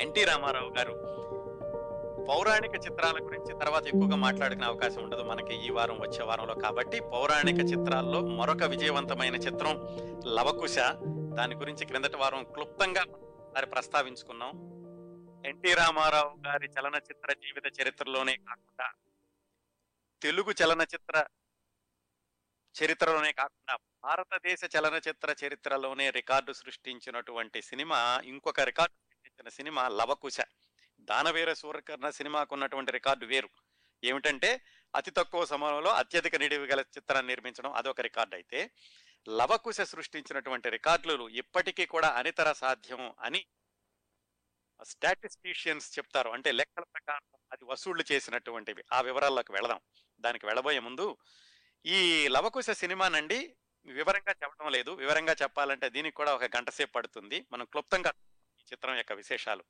NT Ramarao గారు పౌరాణిక చిత్రాల గురించి తర్వాత ఎక్కువగా మాట్లాడుకునే అవకాశం ఉండదు మనకి ఈ వారం వచ్చే వారంలో. కాబట్టి పౌరాణిక చిత్రాల్లో మరొక విజయవంతమైన చిత్రం లవకుశ. దాని గురించి క్రిందటి వారం క్లుప్తంగా మరి ప్రస్తావించుకున్నాం. ఎన్టీ రామారావు గారి చలనచిత్ర జీవిత చరిత్రలోనే కాకుండా తెలుగు చలనచిత్ర చరిత్రలోనే కాకుండా భారతదేశ చలనచిత్ర చరిత్రలోనే రికార్డు సృష్టించినటువంటి సినిమా ఇంకొక రికార్డు సృష్టించిన సినిమా లవకుశ. దానవీర సూర్యకర్ణ సినిమాకు ఉన్నటువంటి రికార్డు వేరు. ఏమిటంటే అతి తక్కువ సమయంలో అత్యధిక నిడివి గల చిత్రాన్ని నిర్మించడం అదొక రికార్డు అయితే లవకుశ సృష్టించినటువంటి రికార్డులు ఇప్పటికీ కూడా అనితర సాధ్యం అని స్టాటిస్టీషియన్స్ చెప్తారు. అంటే లెక్కల ప్రకారం అది వసూళ్ళు చేసినటువంటివి. ఆ వివరాల్లోకి వెళదాం. దానికి వెళ్ళబోయే ముందు ఈ లవకుశ సినిమానండి వివరంగా చెప్పడం లేదు. వివరంగా చెప్పాలంటే దీనికి కూడా ఒక గంట సేపు పడుతుంది. మనం క్లుప్తంగా చిత్రం యొక్క విశేషాలు.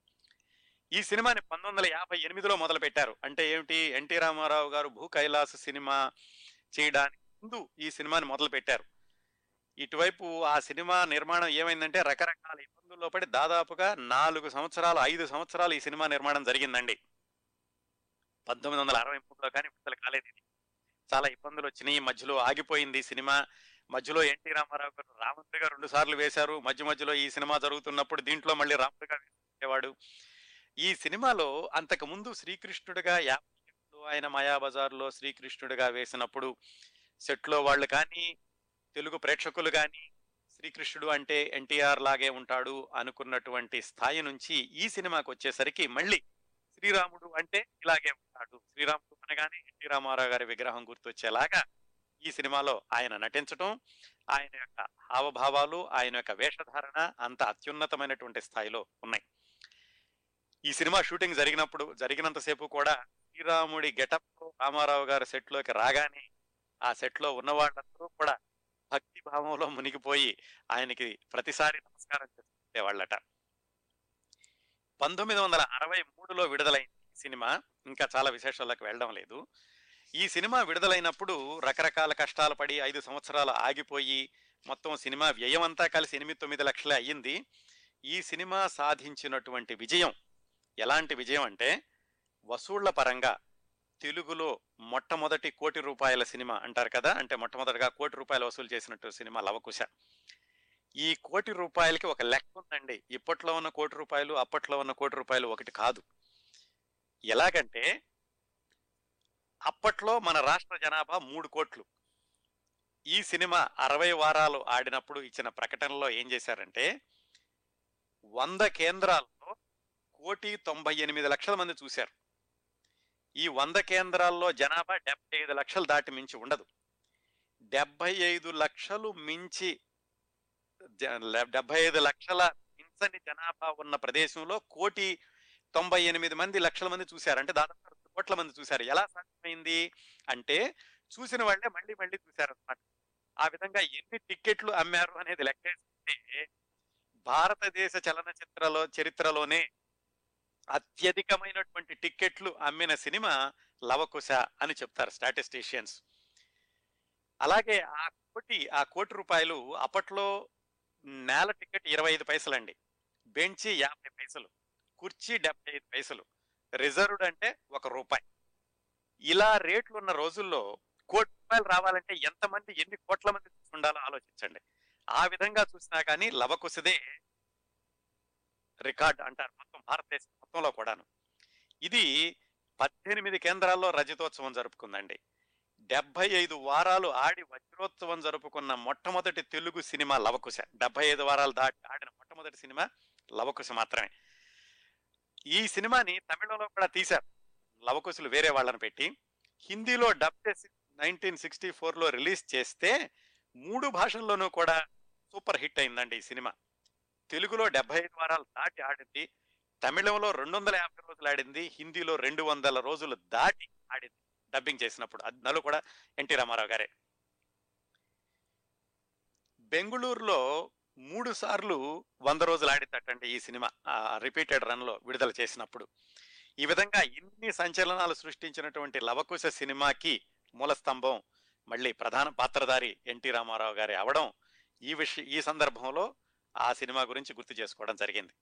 ఈ సినిమాని పంతొమ్మిది వందల యాభై ఎనిమిదిలో మొదలు పెట్టారు అంటే ఏమిటి? ఎన్టీ రామారావు గారు భూ కైలాస సినిమా చేయడానికి ముందు ఈ సినిమాని మొదలుపెట్టారు. ఇటువైపు ఆ సినిమా నిర్మాణం ఏమైందంటే రకరకాల ఇబ్బందుల్లో పడి దాదాపుగా నాలుగు సంవత్సరాలు ఐదు సంవత్సరాలు ఈ సినిమా నిర్మాణం జరిగిందండి. పంతొమ్మిది వందల అరవై మూడులో కానీ విడుదల కాలేదు చాలా ఇబ్బందులు వచ్చినాయి. మధ్యలో ఆగిపోయింది సినిమా. మధ్యలో ఎన్టీ రామారావు గారు రాముడిగా రెండు సార్లు వేశారు. మధ్య మధ్యలో ఈ సినిమా జరుగుతున్నప్పుడు దీంట్లో మళ్ళీ రాముడిగా వేసేవాడు. ఈ సినిమాలో అంతకు ముందు శ్రీకృష్ణుడిగా యాభై ఆయన మాయాబజార్లో శ్రీకృష్ణుడిగా వేసినప్పుడు సెట్లో వాళ్ళు కానీ తెలుగు ప్రేక్షకులు కానీ శ్రీకృష్ణుడు అంటే ఎన్టీఆర్ లాగే ఉంటాడు అనుకున్నటువంటి స్థాయి నుంచి ఈ సినిమాకి వచ్చేసరికి మళ్ళీ శ్రీరాముడు అంటే ఇలాగే ఉంటాడు. శ్రీరాముడు అనగానే ఎన్టీ రామారావు గారి విగ్రహం గుర్తొచ్చేలాగా ఈ సినిమాలో ఆయన నటించటం ఆయన యొక్క హావభావాలు ఆయన యొక్క వేషధారణ అంత అత్యున్నతమైనటువంటి స్థాయిలో ఉన్నాయి. ఈ సినిమా షూటింగ్ జరిగినప్పుడు జరిగినంతసేపు కూడా శ్రీరాముడి గెటప్ రామారావు గారి సెట్లోకి రాగానే ఆ సెట్లో ఉన్న వాళ్ళందరూ కూడా భక్తి భావంలో మునిగిపోయి ఆయనకి ప్రతిసారి నమస్కారం చేసేవాళ్ళట. పంతొమ్మిది వందల అరవై మూడులో విడుదలైంది ఈ సినిమా. ఇంకా చాలా విశేషాలకు వెళ్ళడం లేదు. ఈ సినిమా విడుదలైనప్పుడు రకరకాల కష్టాలు పడి ఐదు సంవత్సరాలు ఆగిపోయి మొత్తం సినిమా వ్యయం అంతా కలిసి ఎనిమిది తొమ్మిది లక్షలే అయ్యింది. ఈ సినిమా సాధించినటువంటి విజయం ఎలాంటి విజయం అంటే వసూళ్ళ పరంగా తెలుగులో మొట్టమొదటి కోటి రూపాయల సినిమా అంటారు కదా అంటే మొట్టమొదటిగా కోటి రూపాయలు వసూలు చేసినట్టు సినిమా లవకుశ. ఈ కోటి రూపాయలకి ఒక లెక్క ఉందండి. ఇప్పట్లో ఉన్న కోటి రూపాయలు అప్పట్లో ఉన్న కోటి రూపాయలు ఒకటి కాదు. ఎలాగంటే అప్పట్లో మన రాష్ట్ర జనాభా మూడు కోట్లు. ఈ సినిమా అరవై వారాలు ఆడినప్పుడు ఇచ్చిన ప్రకటనలో ఏం చేశారంటే వంద కేంద్రాల్లో కోటి తొంభై ఎనిమిది లక్షల మంది చూశారు. ఈ వంద కేంద్రాల్లో జనాభా డెబ్బై ఐదు లక్షలు దాటి మించి ఉండదు. డెబ్బై ఐదు లక్షలు మించి డెబ్బై ఐదు లక్షల మించని జనాభా ఉన్న ప్రదేశంలో కోటి తొంభై ఎనిమిది మంది లక్షల మంది చూశారంటే దాదాపు కోట్ల మంది చూశారు. ఎలా సాధ్యమైంది అంటే చూసిన వాళ్ళే మళ్ళీ మళ్ళీ చూశారు అనమాట ఆ విధంగా ఎన్ని టిక్కెట్లు అమ్మారు అనేది లెక్కేస్తే భారతదేశ చలనచిత్రలో చరిత్రలోనే అత్యధికమైనటువంటి టిక్కెట్లు అమ్మిన సినిమా లవకుశ అని చెప్తారు స్టాటిస్టీషియన్స్. అలాగే ఆ కోటి ఆ కోటి రూపాయలు అప్పట్లో నేల టికెట్ ఇరవై ఐదు పైసలండి. బెంచి యాభై పైసలు కుర్చీ డెబ్బై ఐదు పైసలు. రిజర్వ్డ్ అంటే ఒక రూపాయి. ఇలా రేట్లు ఉన్న రోజుల్లో కోటి రూపాయలు రావాలంటే ఎంతమంది ఎన్ని కోట్ల మంది ఉండాలో ఆలోచించండి. ఆ విధంగా చూసినా కానీ లవకుశదే రికార్డ్ అంటారు మొత్తం భారతదేశం మొత్తంలో కూడాను. ఇది పద్దెనిమిది కేంద్రాల్లో రజతోత్సవం జరుపుకుందండి. డెబ్బై ఐదు వారాలు ఆడి వజ్రోత్సవం జరుపుకున్న మొట్టమొదటి తెలుగు సినిమా లవకుశ. డెబ్బై ఐదు వారాలు దాటి ఆడిన మొట్టమొదటి సినిమా లవకుశ మాత్రమే. ఈ సినిమాని తమిళంలో కూడా తీశారు. లవకుశులు వేరే వాళ్ళని పెట్టి. హిందీలో డబ్ చేసి నైన్టీన్ సిక్స్టీ ఫోర్లో రిలీజ్ చేస్తే మూడు భాషల్లోనూ కూడా సూపర్ హిట్ అయిందండి ఈ సినిమా. తెలుగులో డెబ్బై ఐదు వారాలు దాటి ఆడింది. తమిళంలో రెండు వందల యాభై రోజులు ఆడింది. హిందీలో రెండు వందల రోజులు దాటి ఆడింది. డబ్బింగ్ చేసినప్పుడు. అందులో కూడా ఎన్టీ రామారావు గారే. బెంగుళూరులో మూడు సార్లు వంద రోజులు ఆడిందటండి ఈ సినిమా రిపీటెడ్ రన్లో విడుదల చేసినప్పుడు. ఈ విధంగా ఇన్ని సంచలనాలు సృష్టించినటువంటి లవకుశ సినిమాకి మూల స్తంభం మళ్ళీ ప్రధాన పాత్రధారి ఎన్టీ రామారావు గారి అవడం ఈ విషయ ఈ సందర్భంలో ఆ సినిమా గురించి గుర్తు చేసుకోవడం జరిగింది.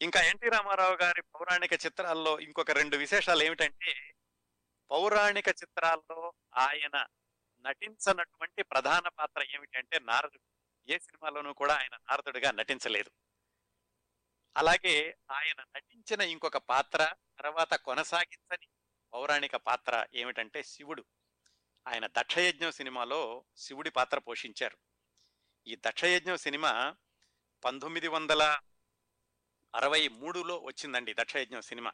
ఇంకా ఎన్టీ రామారావు గారి పౌరాణిక చిత్రాల్లో ఇంకొక రెండు విశేషాలు ఏమిటంటే పౌరాణిక చిత్రాల్లో ఆయన నటించనటువంటి ప్రధాన పాత్ర ఏమిటంటే నారదుడు. ఏ సినిమాలోనూ కూడా ఆయన నారదుడిగా నటించలేదు. అలాగే ఆయన నటించిన ఇంకొక పాత్ర తర్వాత కొనసాగించని పౌరాణిక పాత్ర ఏమిటంటే శివుడు. ఆయన దక్షయజ్ఞం సినిమాలో శివుడి పాత్ర పోషించారు. ఈ దక్షయజ్ఞం సినిమా పంతొమ్మిది వందల అరవై మూడులో వచ్చిందండి దక్షయజ్ఞం సినిమా.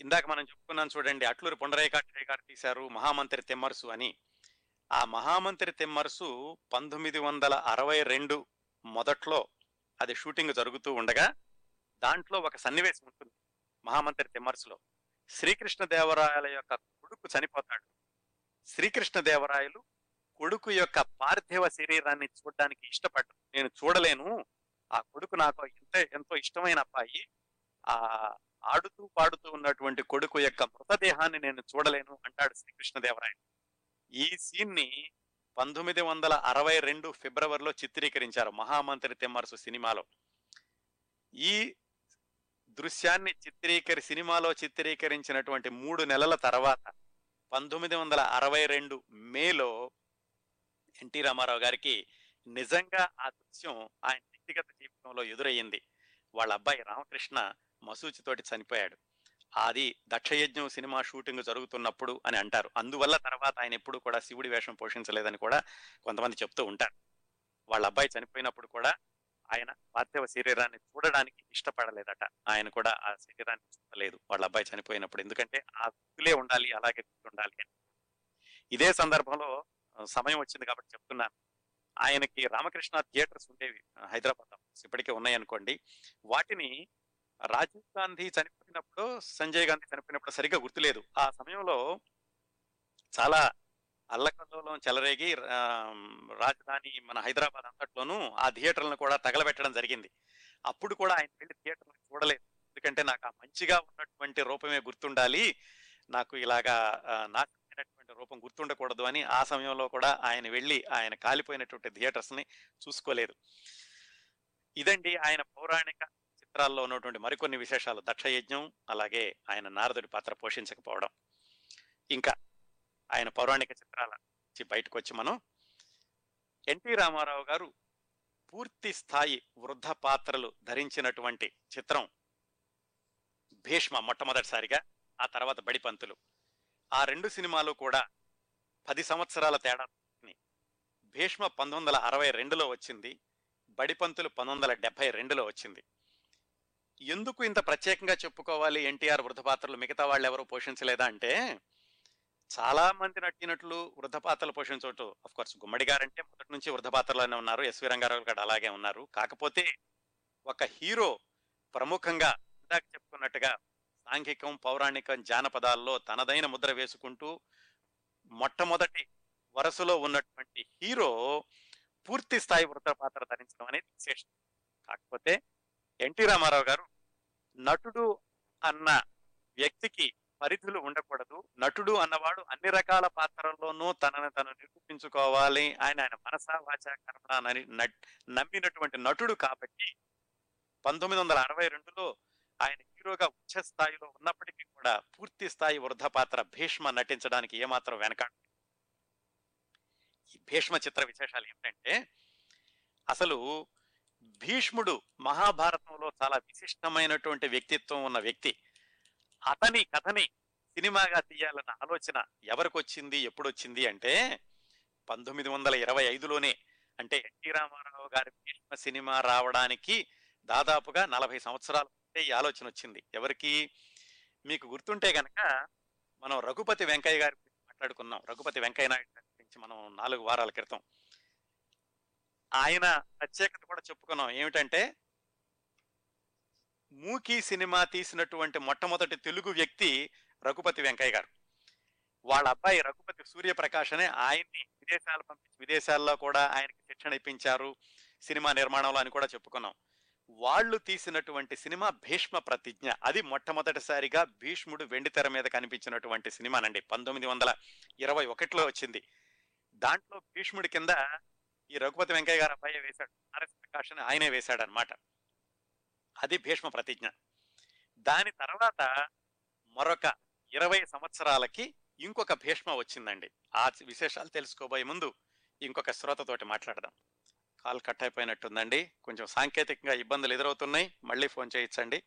ఇందాక మనం చెప్పుకున్నాం చూడండి అట్లూరి పొండరేకాక్షయ్య గారు తీశారు మహామంత్రి తెమ్మర్సు అని. ఆ మహామంత్రి తెమ్మర్సు పంతొమ్మిది వందల అరవై రెండు మొదట్లో అది షూటింగ్ జరుగుతూ ఉండగా దాంట్లో ఒక సన్నివేశం ఉంటుంది మహామంత్రి తెమ్మర్సులో. శ్రీకృష్ణదేవరాయల యొక్క కొడుకు చనిపోతాడు. శ్రీకృష్ణదేవరాయలు కొడుకు యొక్క పార్థివ శరీరాన్ని చూడడానికి ఇష్టపడ్డు నేను చూడలేను. ఆ కొడుకు నాకు ఎంత ఎంతో ఇష్టమైన అబ్బాయి. ఆ ఆడుతూ పాడుతూ ఉన్నటువంటి కొడుకు యొక్క మృతదేహాన్ని నేను చూడలేను అంటాడు శ్రీకృష్ణదేవరాయలు. ఈ సీన్ని పంతొమ్మిది వందల అరవై రెండు ఫిబ్రవరిలో చిత్రీకరించారు మహామంత్రి తిమ్మరసు సినిమాలో. ఈ దృశ్యాన్ని చిత్రీకరి సినిమాలో చిత్రీకరించినటువంటి మూడు నెలల తర్వాత పంతొమ్మిది వందల అరవై రెండు మేలో ఎన్టీ రామారావు గారికి నిజంగా ఆ దృశ్యం ఆయన వ్యక్తిగత జీవితంలో ఎదురయ్యింది. వాళ్ళ అబ్బాయి రామకృష్ణ మసూచితోటి చనిపోయాడు. అది దక్షయజ్ఞం సినిమా షూటింగ్ జరుగుతున్నప్పుడు అని అంటారు. అందువల్ల తర్వాత ఆయన ఎప్పుడు కూడా శివుడి వేషం పోషించలేదని కూడా కొంతమంది చెప్తూ ఉంటారు. వాళ్ళ అబ్బాయి చనిపోయినప్పుడు కూడా ఆయన పార్థివ శరీరాన్ని చూడడానికి ఇష్టపడలేదట. ఆయన కూడా ఆ శరీరాన్ని చూడలేదు వాళ్ళ అబ్బాయి చనిపోయినప్పుడు. ఎందుకంటే ఆ గుర్తులే ఉండాలి అలాగే ఉండాలి అని. ఇదే సందర్భంలో సమయం వచ్చింది కాబట్టి చెప్తున్నాను. ఆయనకి రామకృష్ణ థియేటర్స్ ఉండేవి హైదరాబాద్ ఇప్పటికే ఉన్నాయనుకోండి. వాటిని రాజీవ్ గాంధీ చనిపోయినప్పుడు సంజయ్ గాంధీ చనిపోయినప్పుడు సరిగ్గా గుర్తులేదు. ఆ సమయంలో చాలా అల్లకల్లోలం చెలరేగి రాజధాని మన హైదరాబాద్ అంతట్లోనూ ఆ థియేటర్లను కూడా తగలబెట్టడం జరిగింది. అప్పుడు కూడా ఆయన వెళ్ళి థియేటర్లు చూడలేదు. ఎందుకంటే నాకు ఆ మంచిగా ఉన్నటువంటి రూపమే గుర్తుండాలి. నాకు ఇలాగా ఆ, నాశనమైనటువంటి రూపం గుర్తుండకూడదు అని ఆ సమయంలో కూడా ఆయన వెళ్ళి ఆయన కాలిపోయినటువంటి థియేటర్స్ని చూసుకోలేదు. ఇదండి ఆయన పౌరాణిక చిత్రాల్లో ఉన్నటువంటి మరికొన్ని విశేషాలు దక్షయజ్ఞం అలాగే ఆయన నారదుడి పాత్ర పోషించకపోవడం. ఇంకా ఆయన పౌరాణిక చిత్రాల నుంచి బయటకు వచ్చి మనం ఎన్టీ రామారావు గారు పూర్తి స్థాయి వృద్ధ పాత్రలు ధరించినటువంటి చిత్రం భీష్మ మొట్టమొదటిసారిగా ఆ తర్వాత బడిపంతులు ఆ రెండు సినిమాలు కూడా పది సంవత్సరాల తేడా భీష్మ పంతొమ్మిది వందల అరవై రెండులో వచ్చింది బడిపంతులు పంతొమ్మిది వందల డెబ్బై రెండులో వచ్చింది. ఎందుకు ఇంత ప్రత్యేకంగా చెప్పుకోవాలి ఎన్టీఆర్ వృద్ధ పాత్రలు? మిగతా వాళ్ళు ఎవరు పోషించలేదా అంటే చాలా మంది నటినట్లు వృద్ధ పాత్రలు పోషించవచ్చు అఫ్ కోర్స్ గుమ్మడి గారంటే మొదటి నుంచి వృద్ధ పాత్రలోనే ఉన్నారు. ఎస్వి రంగారావు గారు అలాగే ఉన్నారు. కాకపోతే ఒక హీరో ప్రముఖంగా ఇందాక చెప్పుకున్నట్టుగా సాంఘికం పౌరాణికం జానపదాల్లో తనదైన ముద్ర వేసుకుంటూ మొట్టమొదటి వరుసలో ఉన్నటువంటి హీరో పూర్తి స్థాయి వృద్ధ పాత్ర ధరించడం అనేది విశేషం. కాకపోతే ఎన్టీ రామారావు గారు నటుడు అన్న వ్యక్తికి పరిధులు ఉండకూడదు. నటుడు అన్నవాడు అన్ని రకాల పాత్రల్లోనూ తనను తను నిరూపించుకోవాలి ఆయన ఆయన మనసా వాచా కర్మణ నమ్మినటువంటి నటుడు కాబట్టి పంతొమ్మిది వందల అరవై రెండులో ఆయన హీరోగా ఉచ్చ స్థాయిలో ఉన్నప్పటికీ కూడా పూర్తి స్థాయి వృద్ధ పాత్ర భీష్మ నటించడానికి ఏమాత్రం వెనకాడు ఈ భీష్మ చిత్ర విశేషాలు ఏమిటంటే అసలు భీష్ముడు మహాభారతంలో చాలా విశిష్టమైనటువంటి వ్యక్తిత్వం ఉన్న వ్యక్తి. అతని కథని సినిమాగా తీయాలన్న ఆలోచన ఎవరికి వచ్చింది అంటే పంతొమ్మిది వందల ఇరవై ఐదులోనే అంటే ఎన్టీ రామారావు గారి భీష్మ సినిమా రావడానికి దాదాపుగా నలభై సంవత్సరాల ముందే ఈ ఆలోచన వచ్చింది. ఎవరికి? మీకు గుర్తుంటే కనుక మనం రఘుపతి వెంకయ్య గారి గురించి మాట్లాడుకున్నాం. రఘుపతి వెంకయ్య నాయుడు గారి గురించి మనం నాలుగు వారాల క్రితం ఆయన ప్రత్యేకత కూడా చెప్పుకున్నాం. ఏమిటంటే మూకీ సినిమా తీసినటువంటి మొట్టమొదటి తెలుగు వ్యక్తి రఘుపతి వెంకయ్య గారు. వాళ్ళ అబ్బాయి రఘుపతి సూర్యప్రకాష్ అనే ఆయన్ని విదేశాలు పంపించి విదేశాల్లో కూడా ఆయనకి శిక్షణ ఇప్పించారు సినిమా నిర్మాణంలో అని కూడా చెప్పుకున్నాం. వాళ్ళు తీసినటువంటి సినిమా భీష్మ ప్రతిజ్ఞ. అది మొట్టమొదటిసారిగా భీష్ముడు వెండితెర మీద కనిపించినటువంటి సినిమానండి. పంతొమ్మిది వందల ఇరవై ఒకటిలో వచ్చింది. దాంట్లో భీష్ముడి కింద ఈ రఘుపతి వెంకయ్య గారు అబ్బాయి వేశాడు. ఆర్ఎస్ ప్రకాష్ అని ఆయనే వేశాడు అనమాట అది భీష్మ ప్రతిజ్ఞ. దాని తర్వాత మరొక ఇరవై సంవత్సరాలకి ఇంకొక భీష్మ వచ్చిందండి. ఆ విశేషాలు తెలుసుకోబోయే ముందు ఇంకొక శ్రోతతోటి మాట్లాడదాం. కాల్ కట్ అయిపోయినట్టుందండి. కొంచెం సాంకేతికంగా ఇబ్బందులు ఎదురవుతున్నాయి. మళ్ళీ ఫోన్ చేయించండి.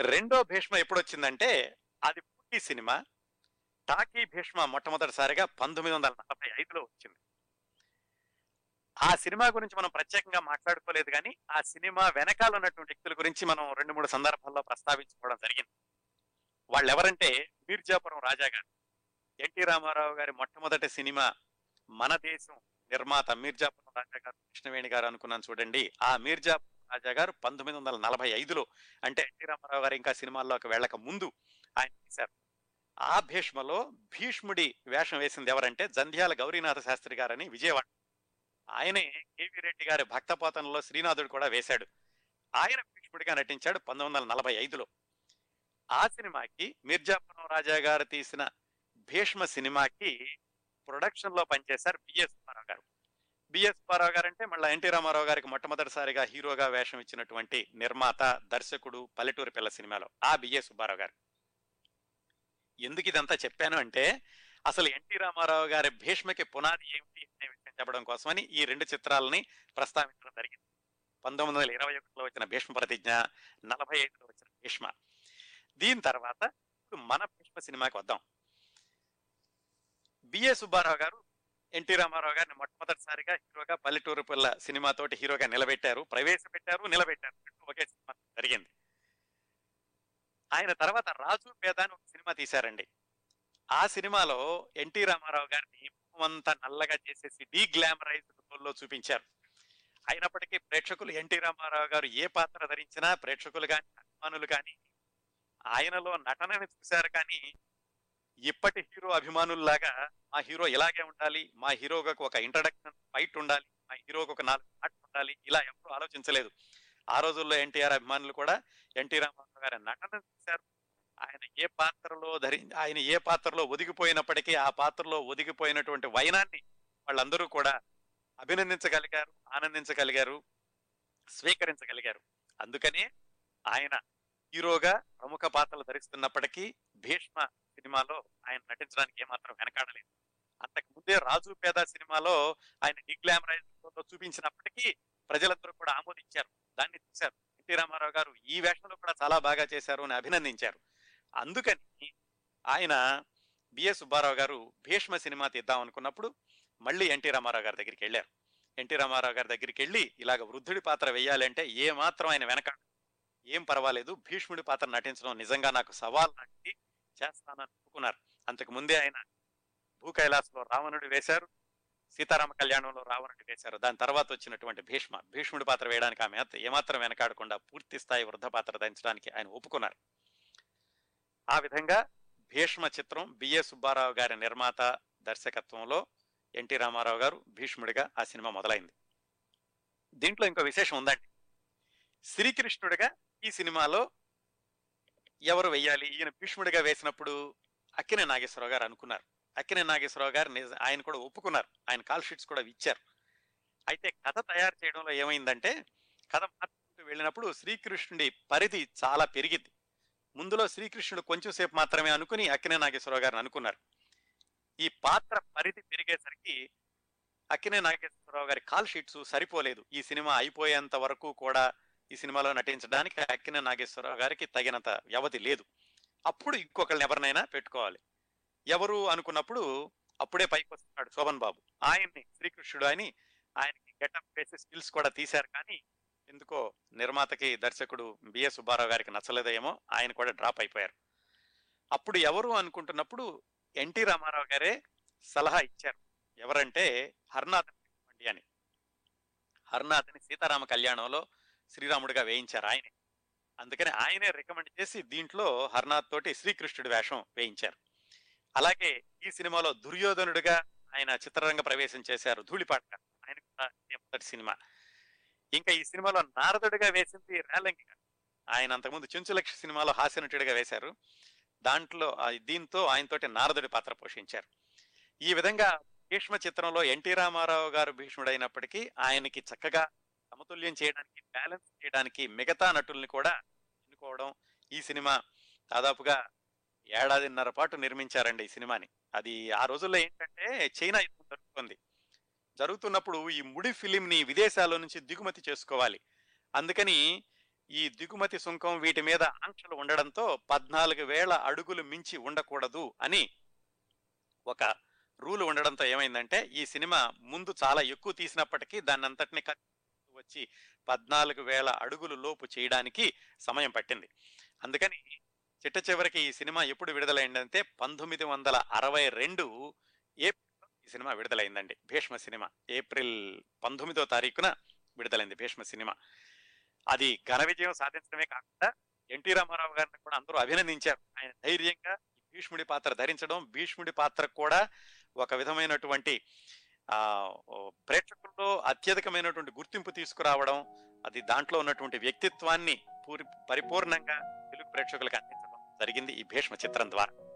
రెండో భీష్మ ఎప్పుడు వచ్చిందంటే అది పుట్టి సినిమా. టాకీ భీష్మ మొట్టమొదటిసారిగా పంతొమ్మిది వందల నలభై ఐదులో వచ్చింది. ఆ సినిమా గురించి మనం ప్రత్యేకంగా మాట్లాడుకోలేదు కానీ ఆ సినిమా వెనకాల ఉన్నటువంటి వ్యక్తుల గురించి మనం రెండు మూడు సందర్భాల్లో ప్రస్తావించుకోవడం జరిగింది. వాళ్ళు ఎవరంటే మీర్జాపురం రాజా గారు. ఎన్టీ రామారావు గారి మొట్టమొదటి సినిమా మన దేశం నిర్మాత మీర్జాపురం రాజా గారు కృష్ణవేణి గారు అనుకున్నాను చూడండి. ఆ మీర్జాపురం రాజా గారు పంతొమ్మిది వందల నలభై ఐదులో అంటే ఎన్టీ రామారావు గారు ఇంకా సినిమాల్లోకి వెళ్ళక ముందు ఆయన తీశారు. ఆ భీష్మలో భీష్ముడి వేషం వేసింది ఎవరంటే జంధ్యాల గౌరీనాథ శాస్త్రి గారని విజయవాడ ఆయనే కేవీ రెడ్డి గారి భక్తపోతనలో శ్రీనాథుడు కూడా వేశాడు. ఆయన భీష్ముడిగా నటించాడు పంతొమ్మిది వందల నలభై ఐదులో. ఆ సినిమాకి మీర్జాపురం రాజా గారు తీసిన భీష్మ సినిమాకి ప్రొడక్షన్లో పనిచేశారు బిఎస్ సుబ్బారావు గారు. బిఎస్ సుబ్బారావు గారు అంటే మళ్ళీ ఎన్టీ రామారావు గారికి మొట్టమొదటిసారిగా హీరోగా వేషం ఇచ్చినటువంటి నిర్మాత దర్శకుడు పల్లెటూరు పిల్ల సినిమాలో ఆ బిఎస్ సుబ్బారావు గారు. ఎందుకు ఇదంతా చెప్పాను అంటే అసలు ఎన్టీ రామారావు గారి భీష్మకి పునాది ఏమిటి అనే చెప్పడం కోసమని ఈ రెండు చిత్రాలని ప్రస్తావించడం జరిగింది. పంతొమ్మిది వందల ఇరవై ఒకటిలో వచ్చిన భీష్మ ప్రతిజ్ఞ నలభై ఐదులో వచ్చిన భీష్మ. దీని తర్వాత మన భీష్మ సినిమాకి వద్దాం. బిఏ సుబ్బారావు గారు ఎన్టీ రామారావు గారిని మొట్టమొదటిసారిగా హీరోగా పల్లెటూరు పిల్ల సినిమాతోటి హీరోగా నిలబెట్టారు ప్రవేశపెట్టారు నిలబెట్టారు. ఒకే సినిమా జరిగింది. ఆయన తర్వాత రాజు పేద అని ఒక సినిమా తీశారండి. ఆ సినిమాలో ఎన్టీ రామారావు గారిని అంతా నల్లగా చేసేసి డీ గ్లామరైజ్లో చూపించారు. అయినప్పటికీ ప్రేక్షకులు ఎన్టీ రామారావు గారు ఏ పాత్ర ధరించినా ప్రేక్షకులు కానీ అభిమానులు కానీ ఆయనలో నటనని చూశారు కానీ ఇప్పటి హీరో అభిమానుల్లాగా మా హీరో ఇలాగే ఉండాలి మా హీరోకి ఒక ఇంట్రడక్షన్ ఫైట్ ఉండాలి మా హీరోకి ఒక నాలుగు పాటలు ఉండాలి ఇలా ఎప్పుడూ ఆలోచించలేదు. ఆ రోజుల్లో ఎన్టీఆర్ అభిమానులు కూడా ఎన్టీ రామారావు గారి నటన చూశారు. ఆయన ఏ పాత్రలో ధరి ఆయన ఏ పాత్రలో ఒదిగిపోయినప్పటికీ ఆ పాత్రలో ఒదిగిపోయినటువంటి వైనాన్ని వాళ్ళందరూ కూడా అభినందించగలిగారు ఆనందించగలిగారు స్వీకరించగలిగారు. అందుకనే ఆయన హీరోగా ప్రముఖ పాత్రలు ధరిస్తున్నప్పటికీ భీష్మ సినిమాలో ఆయన నటించడానికి ఏమాత్రం వెనకాడలేదు. అంతకు ముందే రాజు పేద సినిమాలో ఆయన డిగ్లామరైజ్ చూపించినప్పటికీ ప్రజలందరూ కూడా ఆమోదించారు. దాన్ని చూశారు. ఎన్టీ రామారావు గారు ఈ వేషంలో కూడా చాలా బాగా చేశారు అని అభినందించారు. అందుకని ఆయన బిఎస్ సుబ్బారావు గారు భీష్మ సినిమా తీద్దాం అనుకున్నప్పుడు మళ్ళీ ఎన్టీ రామారావు గారి దగ్గరికి వెళ్ళారు. ఎన్టీ రామారావు గారి దగ్గరికి వెళ్ళి ఇలాగ వృద్ధుడి పాత్ర వేయాలంటే ఏ మాత్రం ఆయన వెనక ఏం పర్వాలేదు భీష్ముడి పాత్ర నటించడం నిజంగా నాకు సవాల్ లాంటిది చేస్తానని ఒప్పుకున్నారు అంతకు ముందే ఆయన భూ కైలాసంలో రావణుడు వేశారు సీతారామ కళ్యాణంలో రావణుడు వేశారు. దాని తర్వాత వచ్చినటువంటి భీష్మ భీష్ముడి పాత్ర వేయడానికి ఆమె ఏమాత్రం వెనకాడకుండా పూర్తి స్థాయి వృద్ధ పాత్ర ధరించడానికి ఆయన ఒప్పుకున్నారు. ఆ విధంగా భీష్మ చిత్రం బిఏ సుబ్బారావు గారి నిర్మాత దర్శకత్వంలో ఎన్టీ రామారావు గారు భీష్ముడిగా ఆ సినిమా మొదలైంది. దీంట్లో ఇంకో విశేషం ఉందండి. శ్రీకృష్ణుడిగా ఈ సినిమాలో ఎవరు వెయ్యాలి? ఈయన భీష్ముడిగా వేసినప్పుడు అక్కినే నాగేశ్వరరావు గారు అనుకున్నారు. అక్కినే నాగేశ్వరరావు గారు నిజ- ఆయన కూడా ఒప్పుకున్నారు. ఆయన కాల్ షీట్స్ కూడా ఇచ్చారు. అయితే కథ తయారు చేయడంలో ఏమైందంటే కథ మార్చుకుంటూ వెళ్ళినప్పుడు శ్రీకృష్ణుడి పరిధి చాలా పెరిగింది. ముందులో శ్రీకృష్ణుడు కొంచెం సేపు మాత్రమే అనుకుని అక్కినే నాగేశ్వరరావు గారిని అనుకున్నారు. ఈ పాత్ర పరిధి పెరిగేసరికి అక్కినే నాగేశ్వరరావు గారి కాల్ షీట్స్ సరిపోలేదు. ఈ సినిమా అయిపోయేంత వరకు కూడా ఈ సినిమాలో నటించడానికి అక్కినే నాగేశ్వరరావు గారికి తగినంత వ్యవధి లేదు. అప్పుడు ఇంకొకరిని ఎవరినైనా పెట్టుకోవాలి. ఎవరు అనుకున్నప్పుడు అప్పుడే పైకి వస్తున్నాడు శోభన్ బాబు. ఆయన్ని శ్రీకృష్ణుడు అని ఆయనకి గెటప్ వేసే స్కిల్స్ కూడా తీశారు కానీ ఎందుకో నిర్మాతకి దర్శకుడు బిఎస్ సుబ్బారావు గారికి నచ్చలేదేమో ఆయన కూడా డ్రాప్ అయిపోయారు. అప్పుడు ఎవరు అనుకుంటున్నప్పుడు ఎన్టీ రామారావు గారే సలహా ఇచ్చారు. ఎవరంటే హర్నాథ్ అని. హర్నాథ్ని సీతారామ కళ్యాణంలో శ్రీరాముడిగా వేయించారు ఆయనే. అందుకని ఆయనే రికమెండ్ చేసి దీంట్లో హర్నాథ్ తోటి శ్రీకృష్ణుడి వేషం వేయించారు. అలాగే ఈ సినిమాలో దుర్యోధనుడిగా ఆయన చిత్రరంగ ప్రవేశం చేశారు ధూళిపాట ఆయన కూడా మొదటి సినిమా. ఇంకా ఈ సినిమాలో నారదుడిగా వేసింది రేలంగి గారు ఆయన అంతకుముందు చెంచులక్ష సినిమాలో హాస్యనటుడిగా వేశారు. దాంట్లో దీంతో ఆయనతోటి నారదుడి పాత్ర పోషించారు. ఈ విధంగా భీష్మ చిత్రంలో ఎన్టీ రామారావు గారు భీష్ముడైనప్పటికీ ఆయనకి చక్కగా సమతుల్యం చేయడానికి బ్యాలెన్స్ చేయడానికి మిగతా నటుల్ని కూడా ఎన్నుకోవడం ఈ సినిమా దాదాపుగా ఏడాదిన్నర పాటు నిర్మించారండి ఈ సినిమాని. అది ఆ రోజుల్లో ఏంటంటే చైనా యుద్ధం జరుగుతుంది. జరుగుతున్నప్పుడు ఈ ముడి ఫిలింని విదేశాల నుంచి దిగుమతి చేసుకోవాలి. అందుకని ఈ దిగుమతి సుంకం వీటి మీద ఆంక్షలు ఉండడంతో పద్నాలుగు వేల అడుగులు మించి ఉండకూడదు అని ఒక రూల్ ఉండడంతో ఏమైందంటే ఈ సినిమా ముందు చాలా ఎక్కువ తీసినప్పటికీ దాన్ని అంతటిని వచ్చి పద్నాలుగు వేల అడుగులు లోపు చేయడానికి సమయం పట్టింది. అందుకని చిట్ట చివరికి ఈ సినిమా ఎప్పుడు విడుదలైందంటే పంతొమ్మిది వందల అరవై రెండు ఏప్రిల్ సినిమా విడుదలైందండి. భీష్మ సినిమా. ఏప్రిల్ పంతొమ్మిదో తారీఖున విడుదలైంది భీష్మ సినిమా. అది ఘన విజయం సాధించడమే కాకుండా ఎన్టీ రామారావు గారిని కూడా అందరూ అభినందించారు. ఆయన ధైర్యంగా భీష్ముడి పాత్ర ధరించడం భీష్ముడి పాత్ర కూడా ఒక విధమైనటువంటి ఆ ప్రేక్షకుల్లో అత్యధికమైనటువంటి గుర్తింపు తీసుకురావడం అది దాంట్లో ఉన్నటువంటి వ్యక్తిత్వాన్ని పూరి పరిపూర్ణంగా తెలుగు ప్రేక్షకులకు అందించడం జరిగింది ఈ భీష్మ చిత్రం ద్వారా.